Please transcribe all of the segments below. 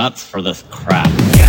nuts for this crap.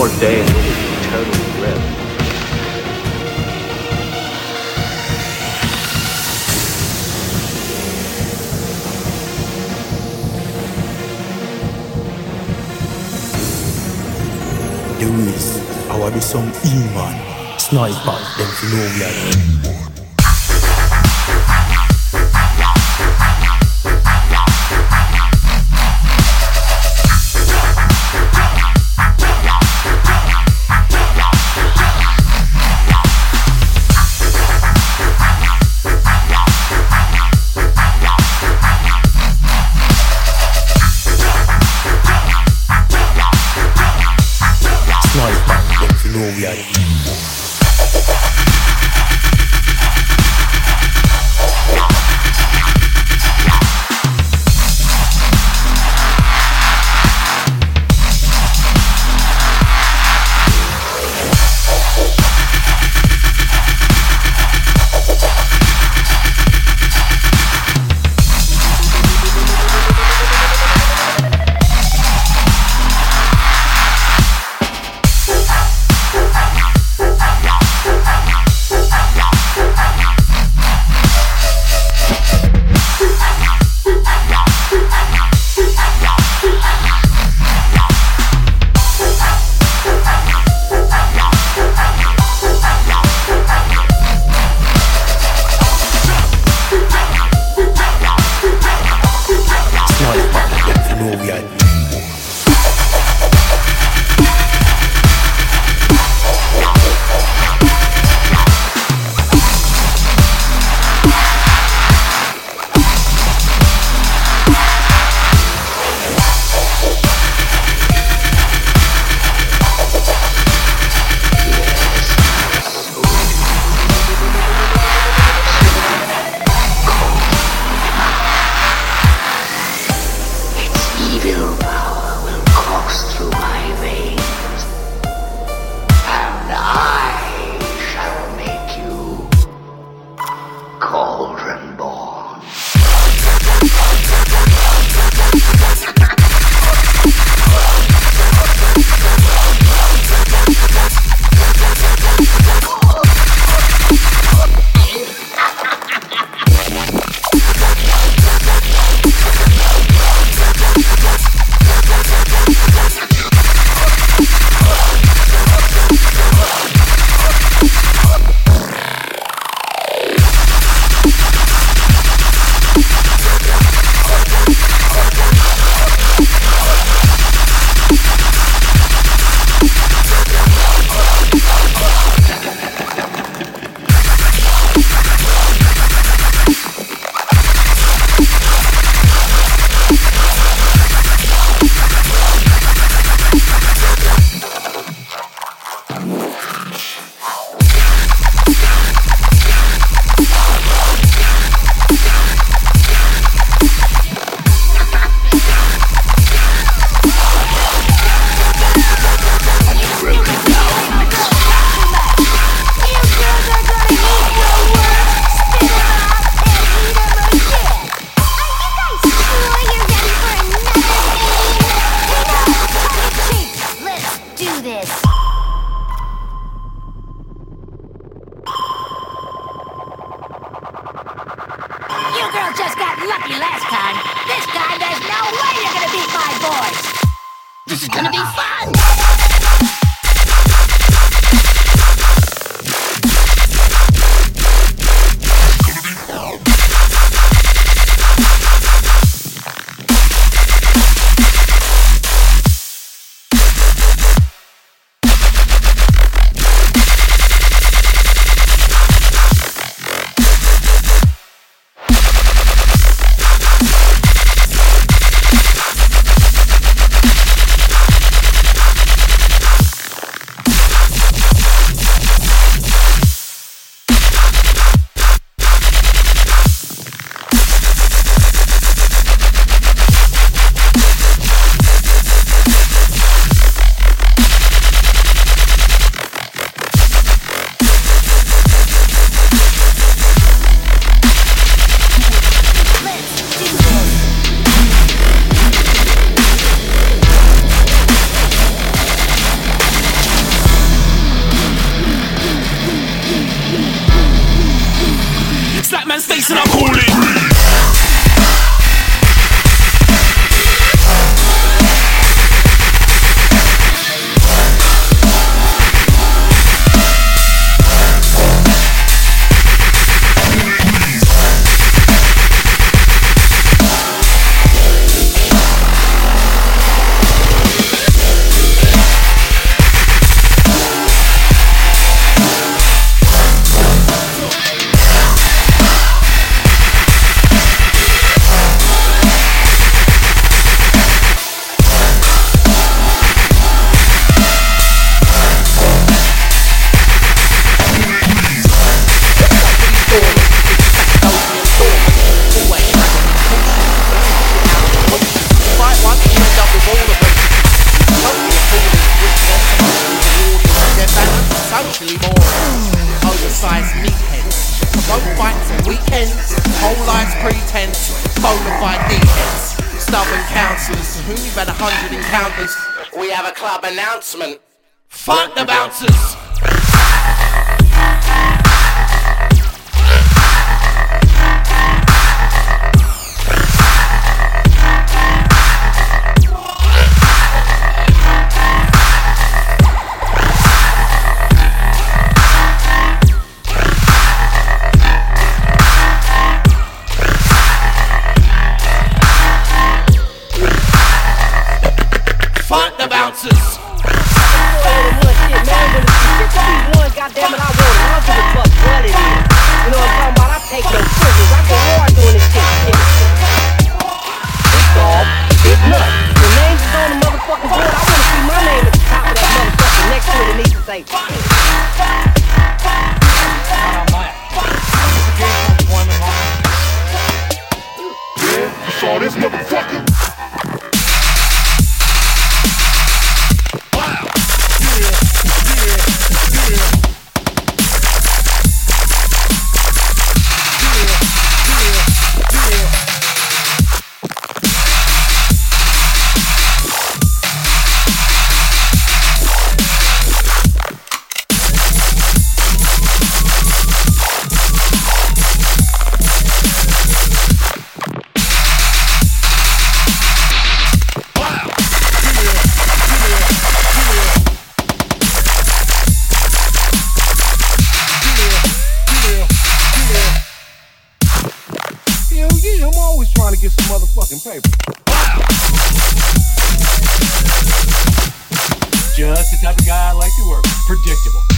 more day and it'll be totally I will be some E-man, sniper, them no blood. It's is gonna be fun! at a hundred encounters. We have a club announcement. Fuck the bouncers! I'm always trying to get some motherfucking paper. Just the type of guy I like to work. Predictable.